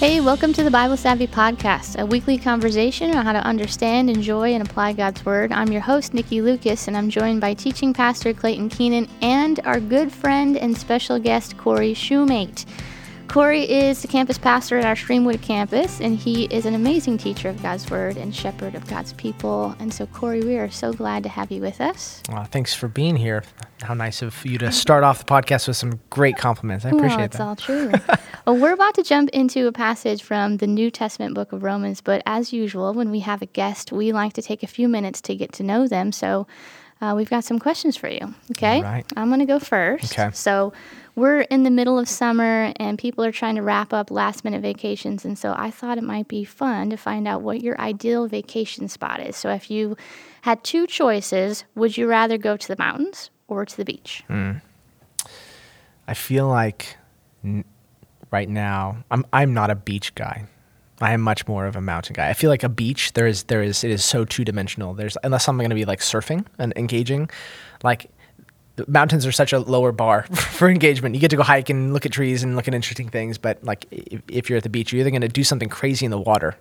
Hey, welcome to the Bible Savvy Podcast, a weekly conversation on how to understand, enjoy, and apply God's Word. I'm your host, Nikki Lucas, and I'm joined by teaching pastor Clayton Keenan and our good friend and special guest, Cory Shumate. Cory is the campus pastor at our Streamwood campus, and he is an amazing teacher of God's Word and shepherd of God's people. And so, Cory, we are so glad to have you with us. Well, thanks for being here. How nice of you to start off the podcast with some great compliments. I appreciate well, it's that. all true. well, we're about to jump into a passage from the New Testament book of Romans, but as usual, when we have a guest, we like to take a few minutes to get to know them. So, uh, we've got some questions for you. Okay. All right. I'm going to go first. Okay. So, we're in the middle of summer and people are trying to wrap up last minute vacations. And so, I thought it might be fun to find out what your ideal vacation spot is. So, if you had two choices, would you rather go to the mountains or to the beach? Hmm. I feel like n- right now I'm I'm not a beach guy. I am much more of a mountain guy. I feel like a beach there is there is it is so two dimensional. There's unless I'm going to be like surfing and engaging, like mountains are such a lower bar for engagement. You get to go hike and look at trees and look at interesting things, but like if, if you're at the beach, you're either going to do something crazy in the water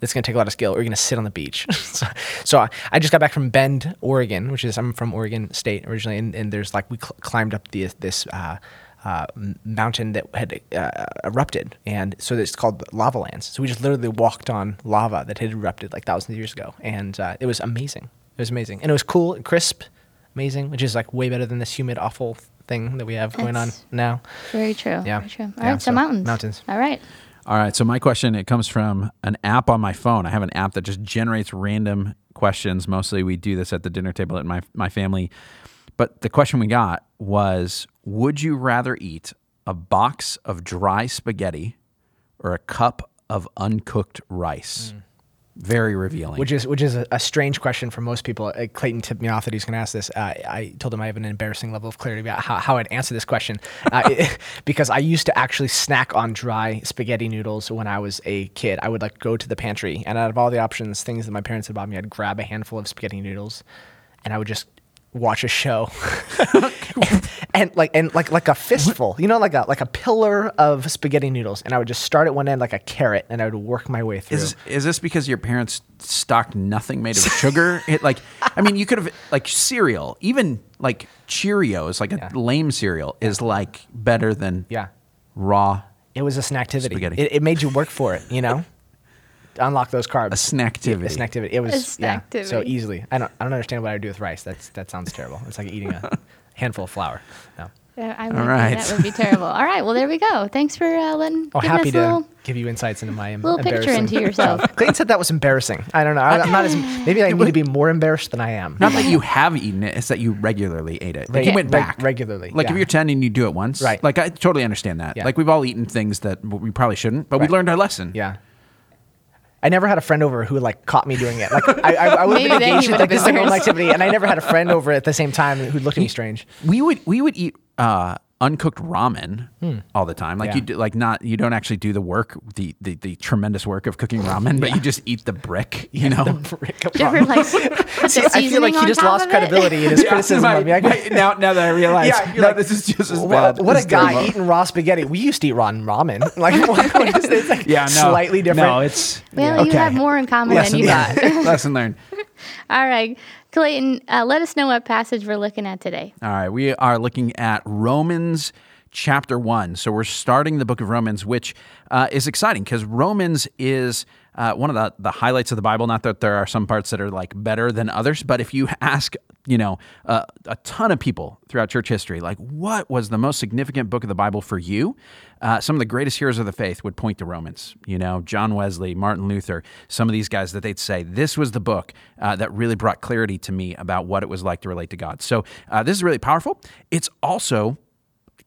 that's going to take a lot of skill, or you're going to sit on the beach. so, so I, I just got back from Bend, Oregon, which is I'm from Oregon State originally, and, and there's like we cl- climbed up the this uh, uh, mountain that had uh, erupted, and so it's called lava lands. So we just literally walked on lava that had erupted like thousands of years ago, and uh, it was amazing. It was amazing, and it was cool, and crisp, amazing, which is like way better than this humid, awful thing that we have going on now. Very true. Yeah. Very true. All Yeah, right. So, so mountains. mountains. All right. All right. So my question it comes from an app on my phone. I have an app that just generates random questions. Mostly we do this at the dinner table at my my family. But the question we got was would you rather eat a box of dry spaghetti or a cup of uncooked rice? Mm. Very revealing. Which is which is a, a strange question for most people. Uh, Clayton tipped me off that he's going to ask this. Uh, I told him I have an embarrassing level of clarity about how, how I'd answer this question uh, because I used to actually snack on dry spaghetti noodles when I was a kid. I would like go to the pantry and out of all the options, things that my parents had bought me, I'd grab a handful of spaghetti noodles, and I would just watch a show and, and like and like like a fistful you know like a like a pillar of spaghetti noodles and i would just start at one end like a carrot and i would work my way through Is is this because your parents stocked nothing made of sugar? it like I mean, you could have like cereal, even like Cheerios, like a Yeah. lame cereal, is like better than yeah raw It was a snacktivity. Spaghetti. It, it made you work for it, you know? to unlock those carbs. a snacktivity. A snacktivity. It was A yeah, so easily. I don't I don't understand what I would do with rice. That's that sounds terrible. It's like eating a handful of flour. No. Yeah, I would, right. That would be terrible. All right. Well, there we go. Thanks for uh, letting Oh, giving happy us to little, give you insights into my em- little picture into yourself. self. Clayton said that was embarrassing. I don't know. I, I'm not as maybe I need to be more embarrassed than I am. Not that you have eaten it; it's that you regularly ate it. Like Reg- you went reg- back regularly, Like yeah. if you're ten and you do it once, Right. Like I totally understand that. Yeah. Like we've all eaten things that we probably shouldn't, but we Right. learned our lesson. Yeah. I never had a friend over who like caught me doing it. Like I, I, I would Maybe have then engaged in like this been like, worse. activity, and I never had a friend over at the same time who looked at me strange. we would we would eat uh, uncooked ramen all the time. Like Hmm. Yeah. you do, like not you don't actually do the work, the the, the tremendous work of cooking ramen, but you just eat the brick. You know. Brick of Did you ever ramen. like See, I feel like he just lost of credibility in his criticism my- of me. I go, my- now, now that I realize, Yeah, you're no, like, this is just as What, bad. what a guy terrible. eating raw spaghetti. We used to eat raw ramen. Like, what, what is this? Like Yeah, no, slightly different. No, it's Well, you okay. have more in common lesson than you thought. lesson learned. All right. Clayton, uh, let us know what passage we're looking at today. All right, we are looking at Romans chapter 1. So we're starting the book of Romans, which uh, is exciting because Romans is uh, one of the, the highlights of the Bible. Not that there are some parts that are like better than others, but if you ask, you know, uh, a ton of people throughout church history, like what was the most significant book of the Bible for you? Uh, some of the greatest heroes of the faith would point to Romans. You know, John Wesley, Martin Luther, some of these guys that they'd say, this was the book uh, that really brought clarity to me about what it was like to relate to God. So uh, this is really powerful. It's also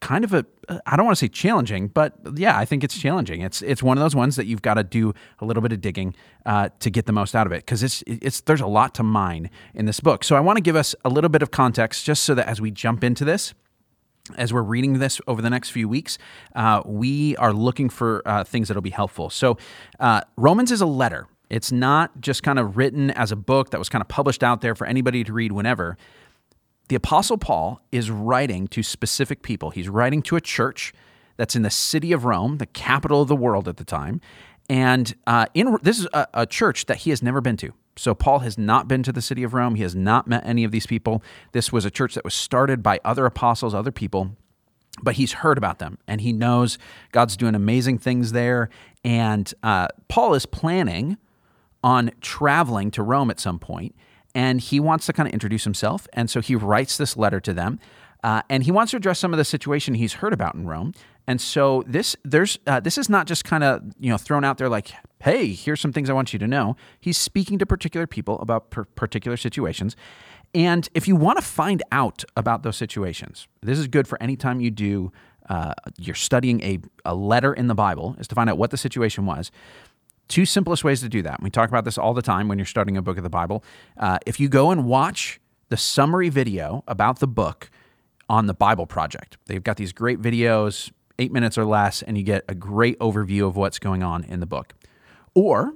kind of a I don't want to say challenging, but yeah, I think it's challenging. It's it's one of those ones that you've got to do a little bit of digging uh, to get the most out of it because it's it's there's a lot to mine in this book. So I want to give us a little bit of context just so that as we jump into this, as we're reading this over the next few weeks, uh, we are looking for uh, things that'll be helpful. So, uh, Romans is a letter. It's not just kind of written as a book that was kind of published out there for anybody to read whenever. The Apostle Paul is writing to specific people. He's writing to a church that's in the city of Rome, the capital of the world at the time. And uh, in this is a, a church that he has never been to. So Paul has not been to the city of Rome. He has not met any of these people. This was a church that was started by other apostles, other people but he's heard about them and he knows God's doing amazing things there. And uh, Paul is planning on traveling to Rome at some point, and he wants to kind of introduce himself. And so he writes this letter to them. Uh, and he wants to address some of the situation he's heard about in Rome. And so this there's uh, this is not just kind of you know thrown out there like, hey, here's some things I want you to know. He's speaking to particular people about per- particular situations. And if you want to find out about those situations, this is good for any time you do. Uh, you're studying a, a letter in the Bible is to find out what the situation was. Two simplest ways to do that. We talk about this all the time when you're studying a book of the Bible. Uh, if you go and watch the summary video about the book on the Bible Project, they've got these great videos, eight minutes or less, and you get a great overview of what's going on in the book. Or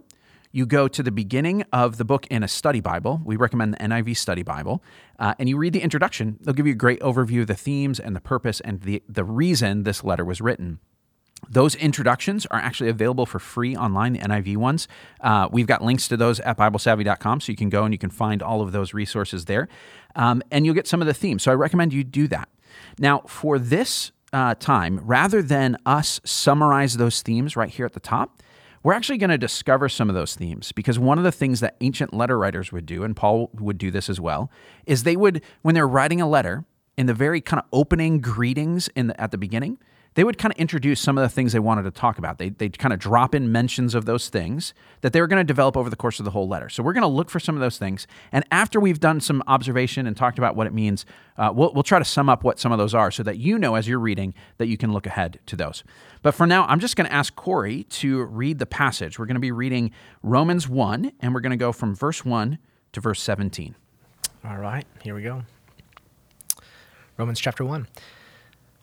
you go to the beginning of the book in a study Bible. We recommend the NIV Study Bible, uh, and you read the introduction. They'll give you a great overview of the themes and the purpose and the, the reason this letter was written. Those introductions are actually available for free online, the NIV ones. Uh, we've got links to those at BibleSavvy.com, so you can go and you can find all of those resources there. Um, and you'll get some of the themes. So I recommend you do that. Now, for this uh, time, rather than us summarize those themes right here at the top, we're actually going to discover some of those themes because one of the things that ancient letter writers would do, and Paul would do this as well, is they would, when they're writing a letter, in the very kind of opening greetings in the, at the beginning, they would kind of introduce some of the things they wanted to talk about. They, they'd kind of drop in mentions of those things that they were going to develop over the course of the whole letter. So we're going to look for some of those things. And after we've done some observation and talked about what it means, uh, we'll, we'll try to sum up what some of those are so that you know as you're reading that you can look ahead to those. But for now, I'm just going to ask Cory to read the passage. We're going to be reading Romans 1, and we're going to go from verse 1 to verse 17. All right, here we go. Romans chapter 1.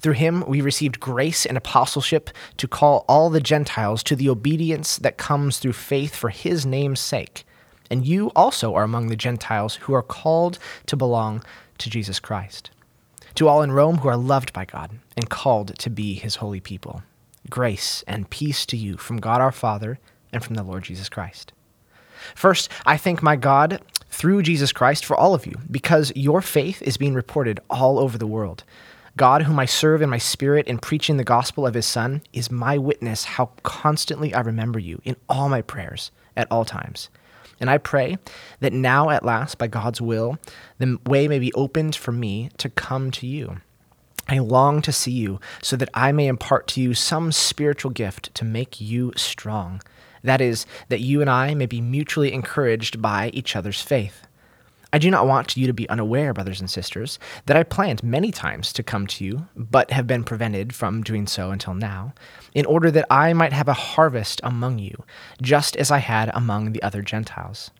Through him, we received grace and apostleship to call all the Gentiles to the obedience that comes through faith for his name's sake. And you also are among the Gentiles who are called to belong to Jesus Christ. To all in Rome who are loved by God and called to be his holy people, grace and peace to you from God our Father and from the Lord Jesus Christ. First, I thank my God through Jesus Christ for all of you, because your faith is being reported all over the world. God, whom I serve in my spirit in preaching the gospel of his Son, is my witness how constantly I remember you in all my prayers at all times. And I pray that now, at last, by God's will, the way may be opened for me to come to you. I long to see you so that I may impart to you some spiritual gift to make you strong. That is, that you and I may be mutually encouraged by each other's faith. I do not want you to be unaware, brothers and sisters, that I planned many times to come to you, but have been prevented from doing so until now, in order that I might have a harvest among you, just as I had among the other Gentiles.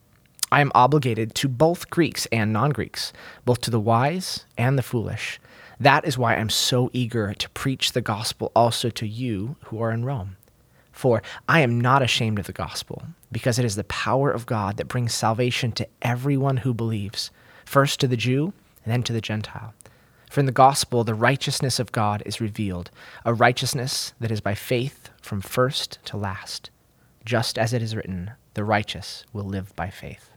I am obligated to both Greeks and non Greeks, both to the wise and the foolish. That is why I'm so eager to preach the gospel also to you who are in Rome. For I am not ashamed of the gospel, because it is the power of God that brings salvation to everyone who believes, first to the Jew, and then to the Gentile. For in the gospel, the righteousness of God is revealed, a righteousness that is by faith from first to last. Just as it is written, the righteous will live by faith.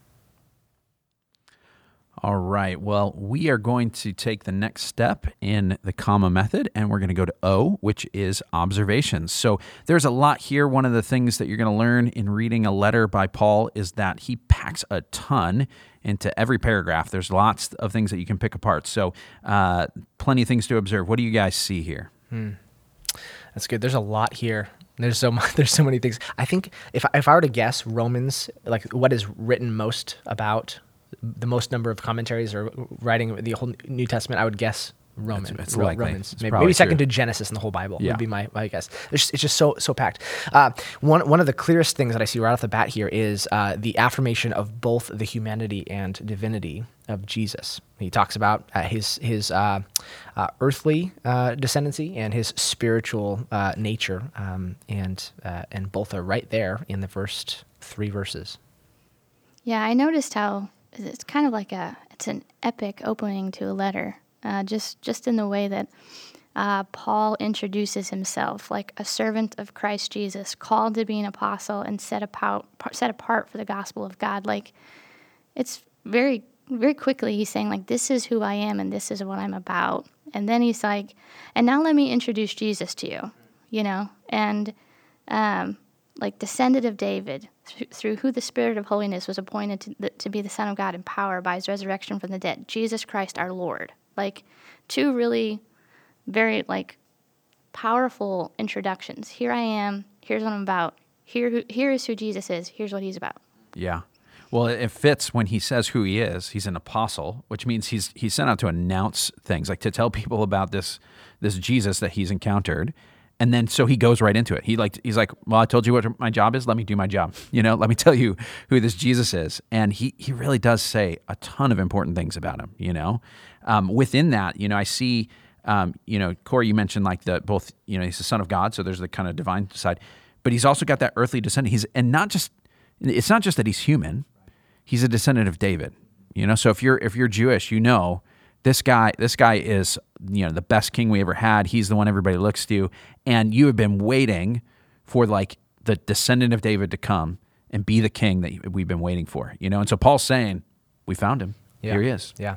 All right. Well, we are going to take the next step in the comma method and we're going to go to O, which is observations. So there's a lot here. One of the things that you're going to learn in reading a letter by Paul is that he packs a ton into every paragraph. There's lots of things that you can pick apart. So, uh, plenty of things to observe. What do you guys see here? Hmm. That's good. There's a lot here. There's so much, there's so many things. I think if if I were to guess Romans, like what is written most about the most number of commentaries or writing the whole New Testament, I would guess Roman. it's Ro- likely. Romans. It's maybe, maybe second true. to Genesis in the whole Bible Yeah. would be my, my guess. It's, it's just so so packed. Uh, one one of the clearest things that I see right off the bat here is uh, the affirmation of both the humanity and divinity of Jesus. He talks about uh, his his uh, uh, earthly uh, descendancy and his spiritual uh, nature, um, and uh, and both are right there in the first three verses. Yeah, I noticed how it's kind of like a it's an epic opening to a letter, uh, just just in the way that uh, Paul introduces himself, like a servant of Christ Jesus, called to be an apostle and set apart set apart for the gospel of God. Like it's very very quickly he's saying like this is who I am and this is what I'm about, and then he's like, and now let me introduce Jesus to you, you know, and um, like descendant of David, through who the Spirit of holiness was appointed to, to be the Son of God in power by his resurrection from the dead, Jesus Christ our Lord. Like two really very like powerful introductions. Here I am. Here's what I'm about. Here, here is who Jesus is. Here's what he's about. Yeah. Well, it fits when he says who he is. He's an apostle, which means he's he's sent out to announce things, like to tell people about this this Jesus that he's encountered. And then so he goes right into it. He like he's like, "Well, I told you what my job is. Let me do my job. You know, let me tell you who this Jesus is." And he he really does say a ton of important things about him. You know, um, within that, you know, I see, um, you know, Cory, you mentioned like the both. You know, he's the son of God, so there's the kind of divine side, but he's also got that earthly descendant. He's and not just it's not just that he's human he's a descendant of David. You know, so if you're if you're Jewish, you know this guy this guy is you know the best king we ever had. He's the one everybody looks to, and you have been waiting for like the descendant of David to come and be the king that we've been waiting for. You know, and so Paul's saying, "We found him. Here he is." Yeah.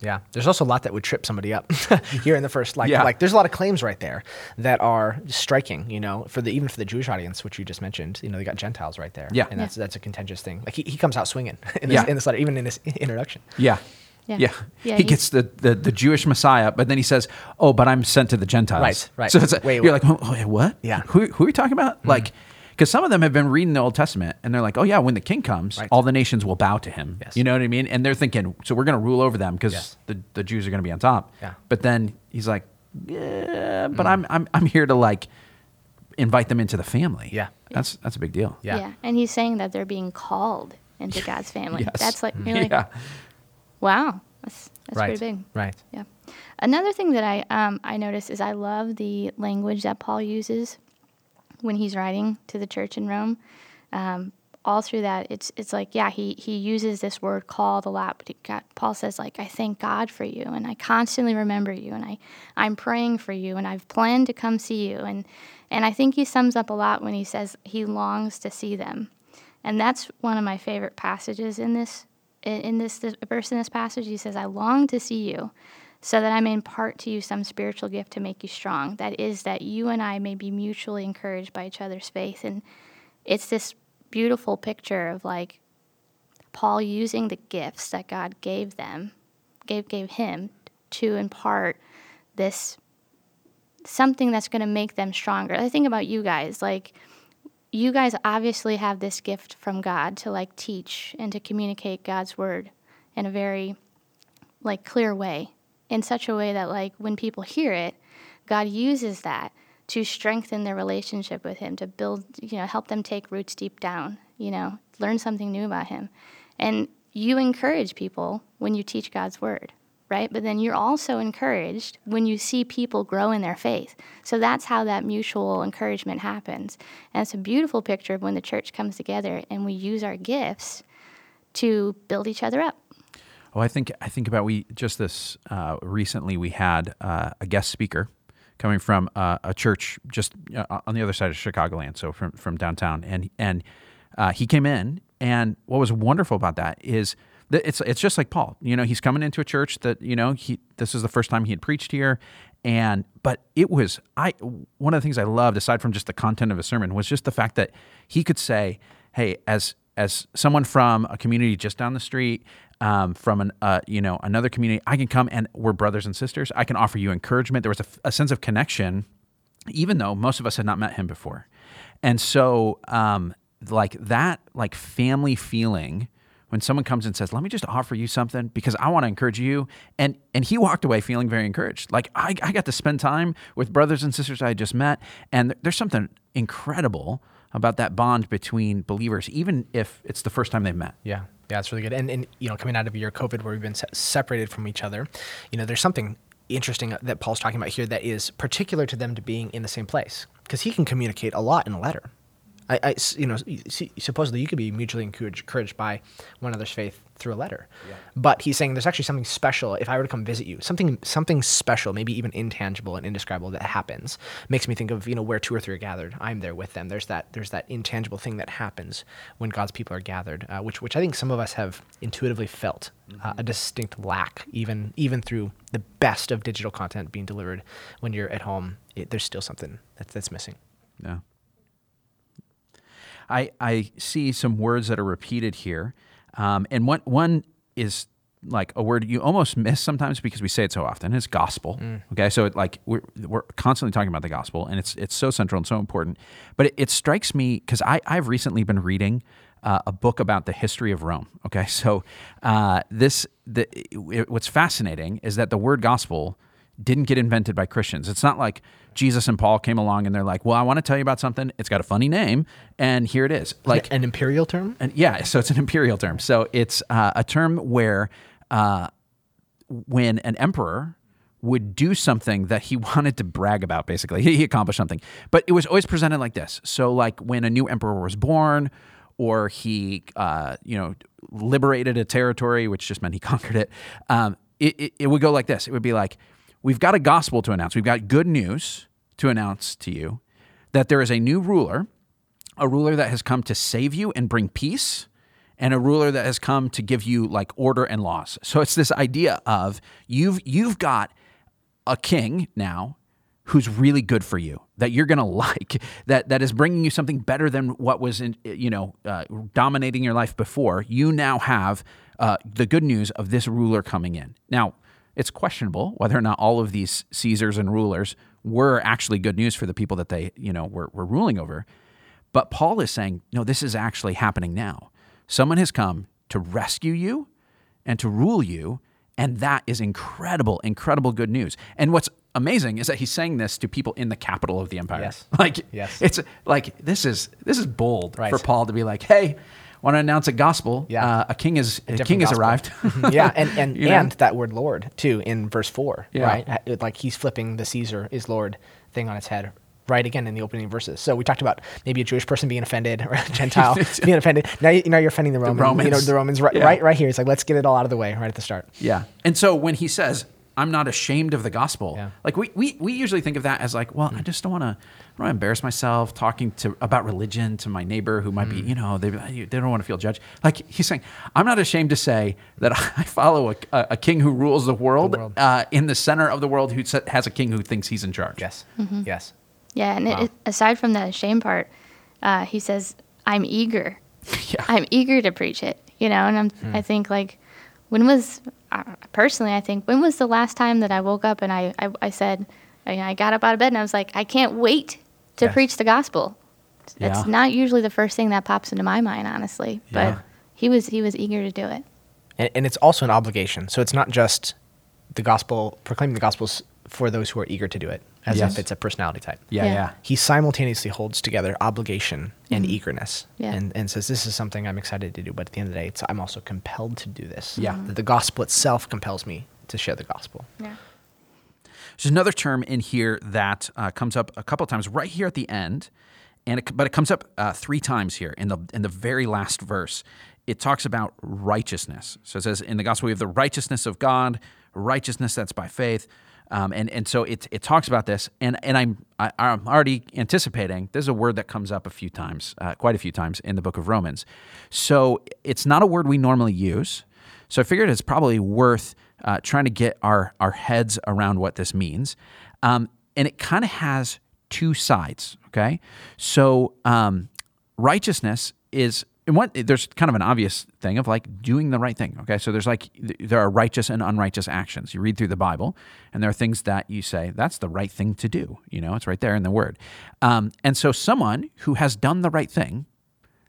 Yeah. There's also a lot that would trip somebody up here in the first like Yeah. like there's a lot of claims right there that are striking, you know, for the even for the Jewish audience, which you just mentioned, you know, they got Gentiles right there. Yeah. And that's that's a contentious thing. Like he, he comes out swinging in this, Yeah. in this letter, even in this introduction. Yeah. Yeah. Yeah. Yeah, he he- gets the, the, the Jewish Messiah, but then he says, "Oh, but I'm sent to the Gentiles." Right, right. So it's like, Wait, you're wait. like, oh, wait, what? Yeah. Mm-hmm. Who, who are you talking about? Like, because some of them have been reading the Old Testament, and they're like, "Oh yeah, when the King comes, Right. all the nations will bow to him." Yes. You know what I mean? And they're thinking, so we're going to rule over them because Yes. the, the Jews are going to be on top. Yeah. But then he's like, "Yeah, Mm. but I'm I'm I'm here to like invite them into the family." Yeah. That's that's a big deal. Yeah. And he's saying that they're being called into God's family. Yes. That's like, you're like, yeah. Wow, that's, that's right. pretty big. Right. Yeah. Another thing that I um, I noticed is I love the language that Paul uses when he's writing to the church in Rome. Um, all through that, it's it's like yeah, he he uses this word called a lot, but he got, Paul says like I thank God for you, and I constantly remember you, and I I'm praying for you, and I've planned to come see you, and and I think he sums up a lot when he says he longs to see them, and that's one of my favorite passages in this in, this, this verse in this passage. He says I long to see you so that I may impart to you some spiritual gift to make you strong. That is, that you and I may be mutually encouraged by each other's faith. And it's this beautiful picture of like Paul using the gifts that God gave them, gave gave him to impart this something that's going to make them stronger. I think about you guys, like you guys obviously have this gift from God to like teach and to communicate God's word in a very like clear way in such a way that like when people hear it god uses that to strengthen their relationship with him to build you know help them take roots deep down you know learn something new about him. And you encourage people when you teach god's word right? But then you're also encouraged when you see people grow in their faith. So that's how that mutual encouragement happens. And it's a beautiful picture of when the church comes together and we use our gifts to build each other up. Oh, I think I think about we just this uh, recently we had uh, a guest speaker coming from uh, a church just uh, on the other side of Chicagoland, so from from downtown, and and uh, he came in, and what was wonderful about that is it's it's just like Paul, you know, he's coming into a church that you know he this is the first time he had preached here, and but it was I one of the things I loved aside from just the content of his sermon was just the fact that he could say, hey, as as someone from a community just down the street, um, from an uh, you know another community, I can come and we're brothers and sisters. I can offer you encouragement. There was a, a sense of connection, even though most of us had not met him before, and so um, like that like family feeling when someone comes and says, "Let me just offer you something because I want to encourage you," and and he walked away feeling very encouraged. Like I, I got to spend time with brothers and sisters I just met, and there's something incredible about that bond between believers, even if it's the first time they've met. Yeah, yeah, it's really good. And and you know, coming out of a year COVID where we've been se- separated from each other, you know, there's something interesting uh, that Paul's talking about here that is particular to them to being in the same place because he can communicate a lot in a letter. I, I you know, supposedly you could be mutually encouraged, encouraged by one another's faith through a letter. Yeah. But he's saying there's actually something special if I were to come visit you. Something something special, maybe even intangible and indescribable that happens. Makes me think of, you know, where two or three are gathered, I'm there with them. There's that there's that intangible thing that happens when God's people are gathered, uh, which which I think some of us have intuitively felt mm-hmm. uh, a distinct lack even even through the best of digital content being delivered when you're at home. It, there's still something that's that's missing. Yeah. I, I see some words that are repeated here. Um, and one, one is like a word you almost miss sometimes because we say it so often. It's gospel. Mm. Okay, so it, like we're, we're constantly talking about the gospel, and it's it's so central and so important. But it, it strikes me because I I've recently been reading uh, a book about the history of Rome. Okay, so uh, this the it, what's fascinating is that the word gospel didn't get invented by Christians. It's not like Jesus and Paul came along and they're like, "Well, I want to tell you about something. It's got a funny name, and here it is." Like an imperial term. And yeah, so it's an imperial term. So it's uh, a term where uh, when an emperor would do something that he wanted to brag about, basically, he, he accomplished something. But it was always presented like this. So, like when a new emperor was born, or he, uh, you know, liberated a territory, which just meant he conquered it. Um, it, it, it would go like this. It would be like we've got a gospel to announce. We've got good news to announce to you that there is a new ruler, a ruler that has come to save you and bring peace, and a ruler that has come to give you like order and laws. So it's this idea of you've you've got a king now who's really good for you that you're going to like that that is bringing you something better than what was in you know uh, dominating your life before you now have uh, the good news of this ruler coming in now it's questionable whether or not all of these Caesars and rulers were actually good news for the people that they, you know, were, were ruling over. But Paul is saying, no, this is actually happening now. Someone has come to rescue you and to rule you. And that is incredible, incredible good news. And what's amazing is that he's saying this to people in the capital of the empire. Yes. Like, yes. it's like, this is, this is bold right. for Paul to be like, hey, want to announce a gospel. Yeah. Uh, a king is a, a king gospel. has arrived. yeah, and and, and that word Lord too in verse four, yeah. right? Like he's flipping the Caesar is Lord thing on its head. Right again in the opening verses. So we talked about maybe a Jewish person being offended or a Gentile being offended. Now you, now you're offending the Romans. The Romans. You know the Romans right, yeah. right right here. It's like let's get it all out of the way right at the start. Yeah. And so when he says I'm not ashamed of the gospel. Yeah. Like we, we, we usually think of that as like, well, mm. I just don't want to, don't embarrass myself talking to about religion to my neighbor who might mm. be, you know, they, they don't want to feel judged. Like he's saying, I'm not ashamed to say that I follow a, a king who rules the world, the world. Uh, in the center of the world who has a king who thinks he's in charge. Yes. Mm-hmm. Yes. Yeah. And wow. it, aside from the shame part, uh, he says, I'm eager. yeah. I'm eager to preach it, you know, and I'm, mm. I think like, when was uh, personally, I think, when was the last time that I woke up and I, I, I said, I, I, got up out of bed and I was like, I can't wait to yes. preach the gospel. Yeah. It's not usually the first thing that pops into my mind, honestly. But he was he was eager to do it. And, and it's also an obligation. So it's not just the gospel, proclaiming the gospels for those who are eager to do it, as yes. if it's a personality type. Yeah, yeah, yeah. He simultaneously holds together obligation and mm-hmm. eagerness, yeah. and, and says, "This is something I'm excited to do." But at the end of the day, I'm also compelled to do this. Yeah, the, the gospel itself compels me to share the gospel. Yeah. There's another term in here that uh, comes up a couple of times right here at the end, and it, but it comes up uh, three times here in the in the very last verse. It talks about righteousness. So it says in the gospel we have the righteousness of God, righteousness that's by faith. Um, and and so it it talks about this, and and I'm I, am i am already anticipating. There's a word that comes up a few times, uh, quite a few times in the book of Romans. So it's not a word we normally use. So I figured it's probably worth uh, trying to get our our heads around what this means. Um, and it kind of has two sides. Okay, so um, righteousness is and what there's kind of an obvious thing of like doing the right thing. Okay, so there's like there are righteous and unrighteous actions. You read through the Bible, and there are things that you say that's the right thing to do. You know, it's right there in the Word. Um, and so someone who has done the right thing,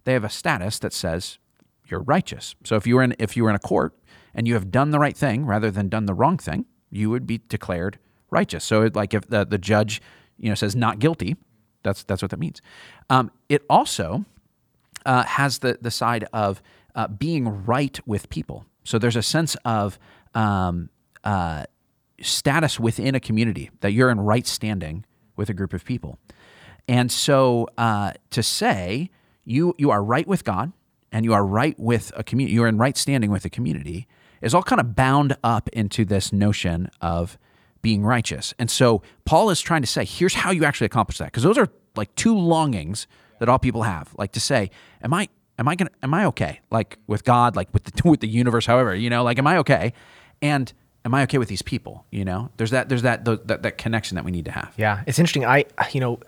they have a status that says you're righteous. So if you were in if you were in a court and you have done the right thing rather than done the wrong thing, you would be declared righteous. So like if the, the judge you know says not guilty, that's that's what that means. Um, it also uh, has the the side of uh, being right with people. So there's a sense of um, uh, status within a community that you're in right standing with a group of people. And so uh, to say you you are right with God and you are right with a community, you are in right standing with a community, is all kind of bound up into this notion of being righteous. And so Paul is trying to say, here's how you actually accomplish that, because those are like two longings that all people have, like to say, am I am I gonna am I okay, like with God, like with the with the universe, however, you know, like am I okay, and am I okay with these people? You know, there's that there's that that, that connection that we need to have. Yeah, it's interesting. I you know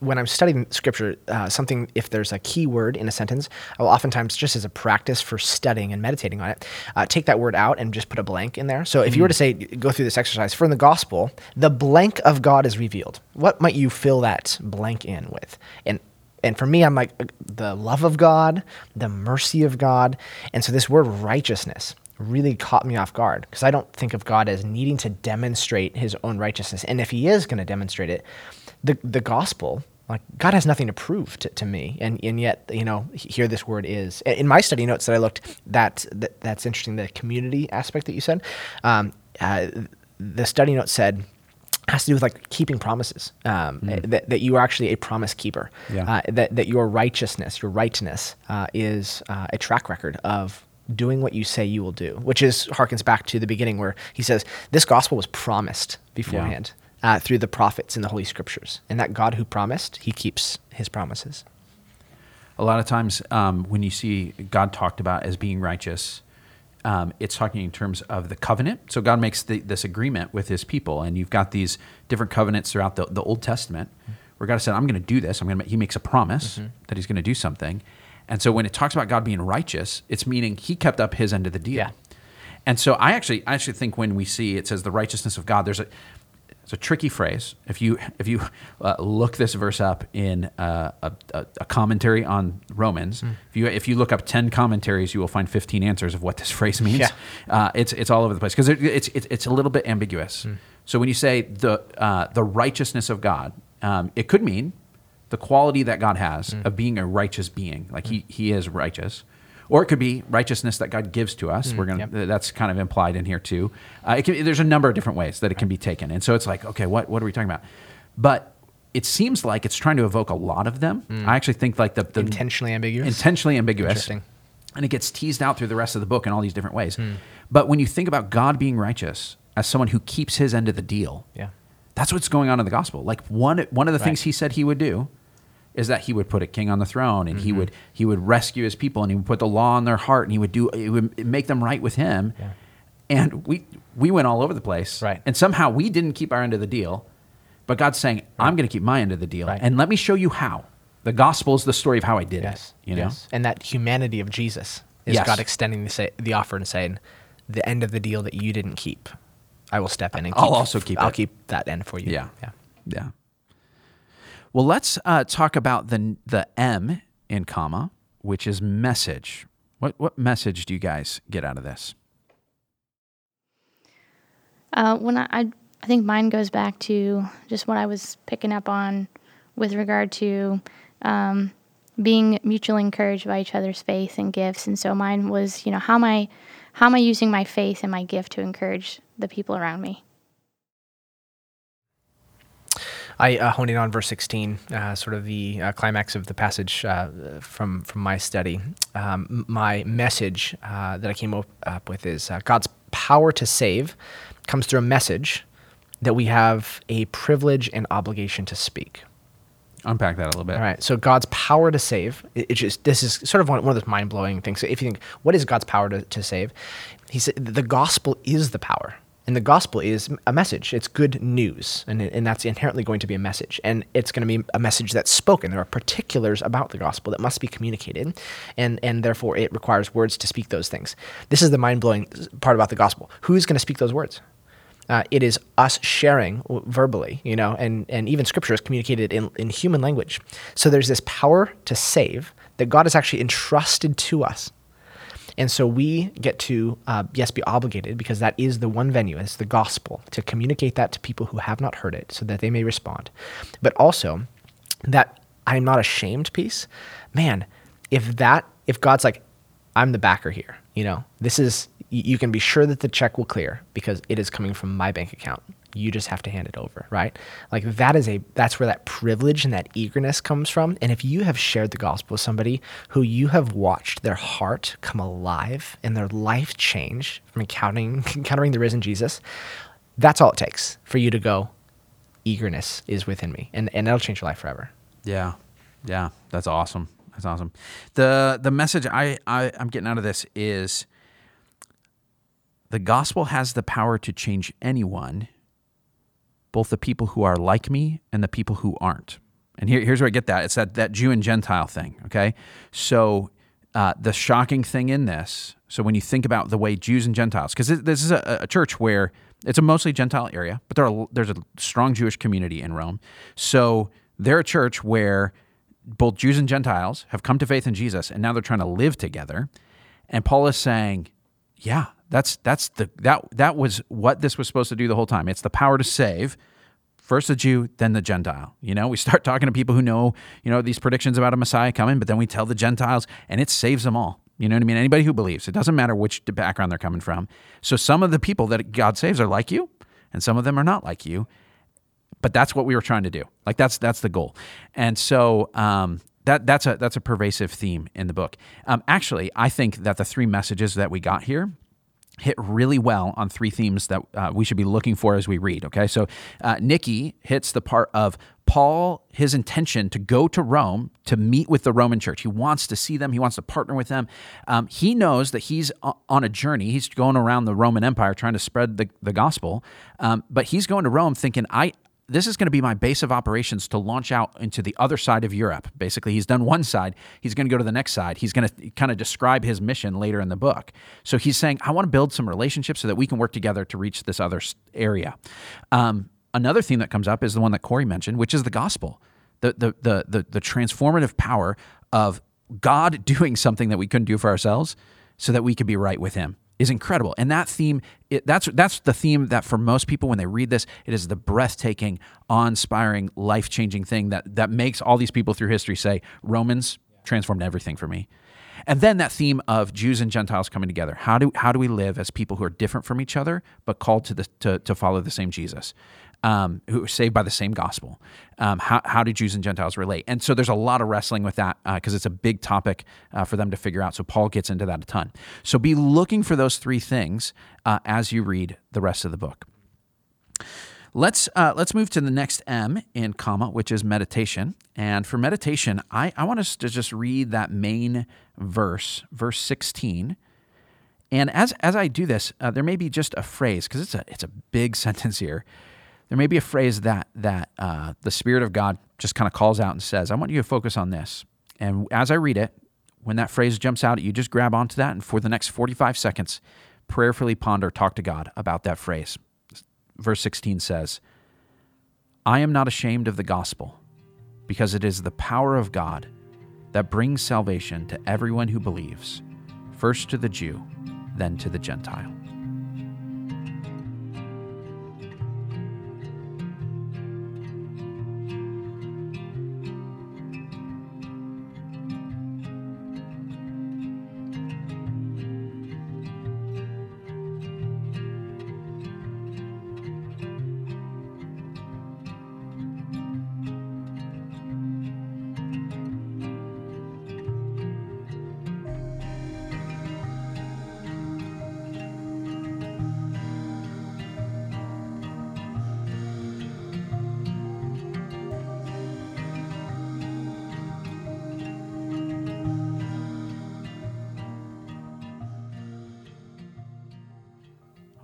when I'm studying scripture, uh, something, if there's a key word in a sentence, I will oftentimes, just as a practice for studying and meditating on it, uh, take that word out and just put a blank in there. So if mm. you were to say, go through this exercise, for in the gospel, the blank of God is revealed. What might you fill that blank in with? And and for me, I'm like the love of God, the mercy of God. And so this word righteousness really caught me off guard because I don't think of God as needing to demonstrate his own righteousness. And if he is going to demonstrate it, the, the gospel, like God has nothing to prove to, to me. And, and yet, you know, here this word is. In my study notes that I looked, that, that that's interesting, the community aspect that you said. Um, uh, the study note said, has to do with like keeping promises. Um, mm. that, that you are actually a promise keeper. Yeah. Uh, that that your righteousness, your rightness, uh, is uh, a track record of doing what you say you will do, which is harkens back to the beginning where he says this gospel was promised beforehand yeah. Uh, through the prophets in the Holy Scriptures, and that God who promised, He keeps His promises. A lot of times, um, when you see God talked about as being righteous, um, it's talking in terms of the covenant. So God makes the, this agreement with His people, and you've got these different covenants throughout the, the Old Testament, where God said, "I'm going to do this. I'm going to." He makes a promise mm-hmm. that He's going to do something, and so when it talks about God being righteous, it's meaning He kept up His end of the deal. Yeah. And so I actually, I actually think when we see it says the righteousness of God, there's a it's a tricky phrase. If you if you uh, look this verse up in uh, a, a, commentary on Romans, mm. if you if you look up ten commentaries, you will find fifteen answers of what this phrase means. Yeah. Uh, it's it's all over the place because it, it's, it's it's a little bit ambiguous. Mm. So when you say the uh, the righteousness of God, um, it could mean the quality that God has mm. of being a righteous being, like he he is righteous or it could be righteousness that God gives to us. Mm, We're gonna yep. that's kind of implied in here too. Uh, can, there's a number of different ways that it can be taken, and so it's like, okay, what what are we talking about? But it seems like it's trying to evoke a lot of them. Mm. I actually think like the, the intentionally ambiguous, intentionally ambiguous, and it gets teased out through the rest of the book in all these different ways. Mm. But when you think about God being righteous as someone who keeps His end of the deal, yeah, that's what's going on in the gospel. Like one one of the right. things He said He would do is that he would put a king on the throne and mm-hmm. he would he would rescue his people and he would put the law in their heart and he would do it would make them right with him. Yeah. And we we went all over the place. Right. And somehow we didn't keep our end of the deal. But God's saying, right. I'm going to keep my end of the deal. Right. And let me show you how. The gospel is the story of how I did yes. it. You know? Yes. And that humanity of Jesus is yes. God extending the, say, the offer and saying, the end of the deal that you didn't keep, I will step in and keep. I'll also keep I'll it. keep that end for you. Yeah. Yeah. Yeah. Well, let's uh, talk about the the M in comma, which is message. What what message do you guys get out of this? Uh, when I, I I think mine goes back to just what I was picking up on with regard to um, being mutually encouraged by each other's faith and gifts. And so mine was, you know, how am I how am I using my faith and my gift to encourage the people around me? I uh, honed in on verse 16, uh, sort of the uh, climax of the passage uh, from from my study. Um, my message uh, that I came up, up with is uh, God's power to save comes through a message that we have a privilege and obligation to speak. Unpack that a little bit. All right. So God's power to save. It, it just this is sort of one, one of those mind blowing things. So if you think, what is God's power to, to save? He said the gospel is the power. And the gospel is a message. It's good news. And, and that's inherently going to be a message. And it's going to be a message that's spoken. There are particulars about the gospel that must be communicated. And, and therefore, it requires words to speak those things. This is the mind blowing part about the gospel. Who's going to speak those words? Uh, it is us sharing verbally, you know, and, and even scripture is communicated in, in human language. So there's this power to save that God has actually entrusted to us And so we get to, uh, yes, be obligated because that is the one venue, it's the gospel, to communicate that to people who have not heard it so that they may respond. But also, that I'm not ashamed piece, man, if that, if God's like, I'm the backer here, you know, this is, you can be sure that the check will clear because it is coming from my bank account you just have to hand it over right? Like that is a that's where that privilege and that eagerness comes from. And if you have shared the gospel with somebody who you have watched their heart come alive and their life change from encountering encountering the risen jesus that's all it takes for you to go eagerness is within me. And and that'll change your life forever. Yeah. Yeah. That's awesome. That's awesome. The the message i, I i'm getting out of this is the gospel has the power to change anyone both the people who are like me and the people who aren't. And here, here's where I get that. It's that, that Jew and Gentile thing, okay? So uh, the shocking thing in this, so when you think about the way Jews and Gentiles, because this is a, a, church where it's a mostly Gentile area, but there are, there's a strong Jewish community in Rome. So they're a church where both Jews and Gentiles have come to faith in Jesus, and now they're trying to live together. And Paul is saying, yeah, that's that's the that that was what this was supposed to do the whole time. It's the power to save. First the Jew, then the Gentile. You know, we start talking to people who know, you know, these predictions about a Messiah coming, but then we tell the Gentiles and it saves them all. You know what I mean? Anybody who believes, it doesn't matter which background they're coming from. So some of the people that God saves are like you, and some of them are not like you. But that's what we were trying to do. Like that's that's the goal. And so um, that that's a that's a pervasive theme in the book. Um, actually, I think that the three messages that we got here hit really well on three themes that uh, we should be looking for as we read. Okay, so uh, Nikki hits the part of Paul, his intention to go to Rome to meet with the Roman church. He wants to see them, he wants to partner with them. Um, he knows that he's on a journey. He's going around the Roman Empire trying to spread the, the gospel, um, but he's going to Rome thinking, I, this is going to be my base of operations to launch out into the other side of Europe. Basically, he's done one side, he's going to go to the next side. He's going to kind of describe his mission later in the book. So he's saying, I want to build some relationships so that we can work together to reach this other area. Um, another theme that comes up is the one that Cory mentioned, which is the gospel, the, the, the, the, the transformative power of God doing something that we couldn't do for ourselves so that we could be right with him is incredible. And that theme, it, that's that's the theme that for most people when they read this, it is the breathtaking, awe-inspiring, life-changing thing that that makes all these people through history say Romans transformed everything for me. And then that theme of Jews and Gentiles coming together. How do how do we live as people who are different from each other but called to the to, to follow the same Jesus? Um, who are saved by the same gospel. Um, how, how do Jews and Gentiles relate? And so there's a lot of wrestling with that because uh, it's a big topic uh, for them to figure out. So Paul gets into that a ton. So be looking for those three things uh, as you read the rest of the book. Let's uh, let's move to the next M in comma, which is meditation. And for meditation, I, I want us to just read that main verse, verse 16. And as as I do this, uh, there may be just a phrase because it's a it's a big sentence here there may be a phrase that that uh, the Spirit of God just kind of calls out and says, "I want you to focus on this." And as I read it, when that phrase jumps out you, just grab onto that, and for the next 45 seconds, prayerfully ponder, talk to God about that phrase. Verse 16 says, "I am not ashamed of the gospel, because it is the power of God that brings salvation to everyone who believes, first to the Jew, then to the Gentile."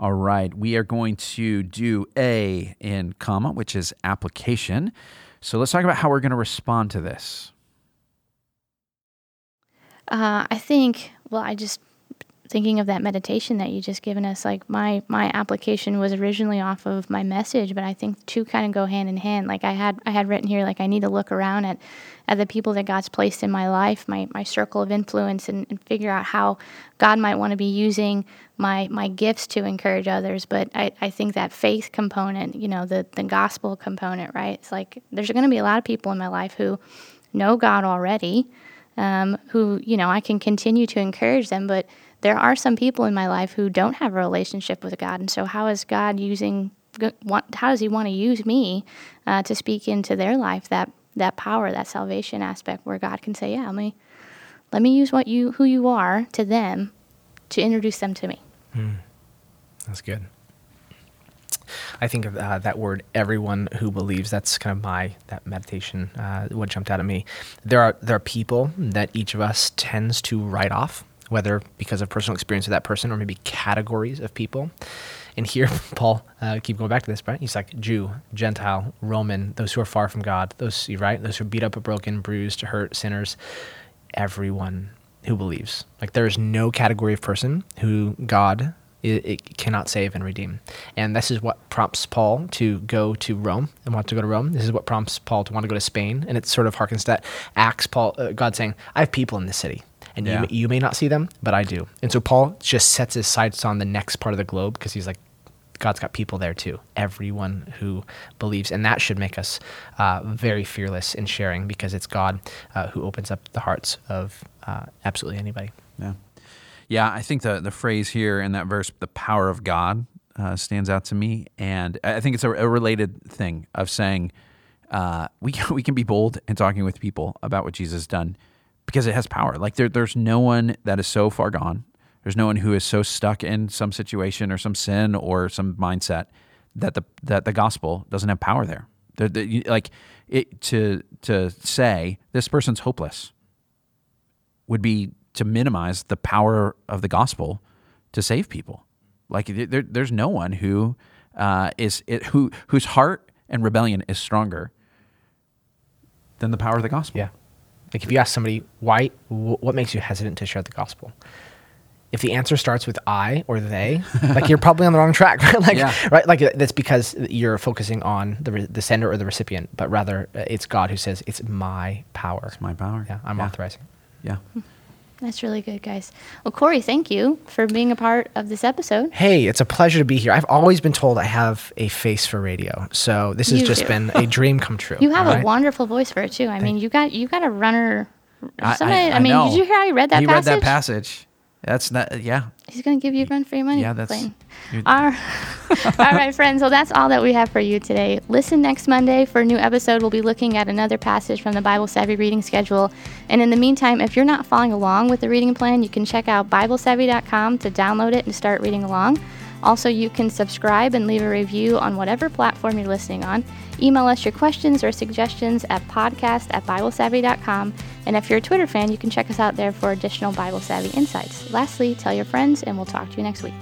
All right, we are going to do A in comma, which is application. So let's talk about how we're going to respond to this. Uh, I think, well, I just thinking of that meditation that you just given us, like my my application was originally off of my message, but I think two kind of go hand in hand. Like I had I had written here, like I need to look around at at the people that God's placed in my life, my my circle of influence, and, and figure out how God might want to be using my my gifts to encourage others. But I, I think that faith component, you know, the the gospel component, right? It's like there's going to be a lot of people in my life who know God already, um, who you know I can continue to encourage them, but there are some people in my life who don't have a relationship with God, and so how is God using? How does He want to use me uh, to speak into their life that that power, that salvation aspect, where God can say, "Yeah, let me let me use what you who you are to them to introduce them to me." Mm, that's good. I think of uh, that word "everyone who believes." That's kind of my that meditation. Uh, what jumped out at me. There are there are people that each of us tends to write off, whether because of personal experience with that person or maybe categories of people. And here, Paul, uh, keep going back to this, right? He's like Jew, Gentile, Roman, those who are far from God, those right, those who are beat up, a broken, bruised, hurt, sinners. Everyone who believes. Like there is no category of person who God it, it, cannot save and redeem. And this is what prompts Paul to go to Rome and want to go to Rome. This is what prompts Paul to want to go to Spain. And it sort of harkens to that Acts, Paul, uh, God saying, I have people in this city. And yeah. you, you may not see them, but I do. And so Paul just sets his sights on the next part of the globe because he's like, God's got people there too. Everyone who believes, and that should make us uh, very fearless in sharing because it's God uh, who opens up the hearts of uh, absolutely anybody. Yeah. Yeah, I think the the phrase here in that verse, "the power of God," uh, stands out to me, and I think it's a, a related thing of saying uh, we can, we can be bold in talking with people about what Jesus has done because it has power. Like there, there's no one that is so far gone. There's no one who is so stuck in some situation or some sin or some mindset that the that the gospel doesn't have power there. The, like it, to to say this person's hopeless would be to minimize the power of the gospel to save people. Like there, there's no one who uh, is it, who whose heart and rebellion is stronger than the power of the gospel. Yeah. Like if you ask somebody why, what makes you hesitant to share the gospel? If the answer starts with I or they, like you're probably on the wrong track, right? Like, yeah. right? Like that's because you're focusing on the the sender or the recipient, but rather uh, it's God who says it's my power. It's my power. Yeah, I'm yeah. authorizing. Yeah. That's really good, guys. Well, Cory, thank you for being a part of this episode. Hey, it's a pleasure to be here. I've always been told I have a face for radio, so this has you just do. been a dream come true. You have a right? wonderful voice for it too. I mean, you got you got a runner. Somebody, I, I, I, mean, know. did you hear how he read that he passage? read that passage. That's not, yeah. He's going to give you run for your money. Yeah, that's. All right, friends. Well, that's all that we have for you today. Listen next Monday for a new episode. We'll be looking at another passage from the Bible Savvy reading schedule. And in the meantime, if you're not following along with the reading plan, you can check out BibleSavvy.com to download it and start reading along. Also, you can subscribe and leave a review on whatever platform you're listening on. Email us your questions or suggestions at podcast at BibleSavvy.com. And if you're a Twitter fan, you can check us out there for additional Bible Savvy insights. Lastly, tell your friends, and we'll talk to you next week.